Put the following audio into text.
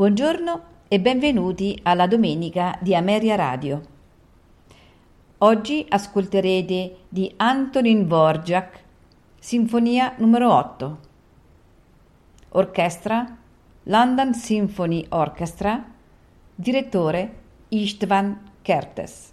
Buongiorno e benvenuti alla domenica di Ameria Radio. Oggi ascolterete di Antonin Dvorak, Sinfonia numero 8. Orchestra London Symphony Orchestra, direttore Istvan Kertes.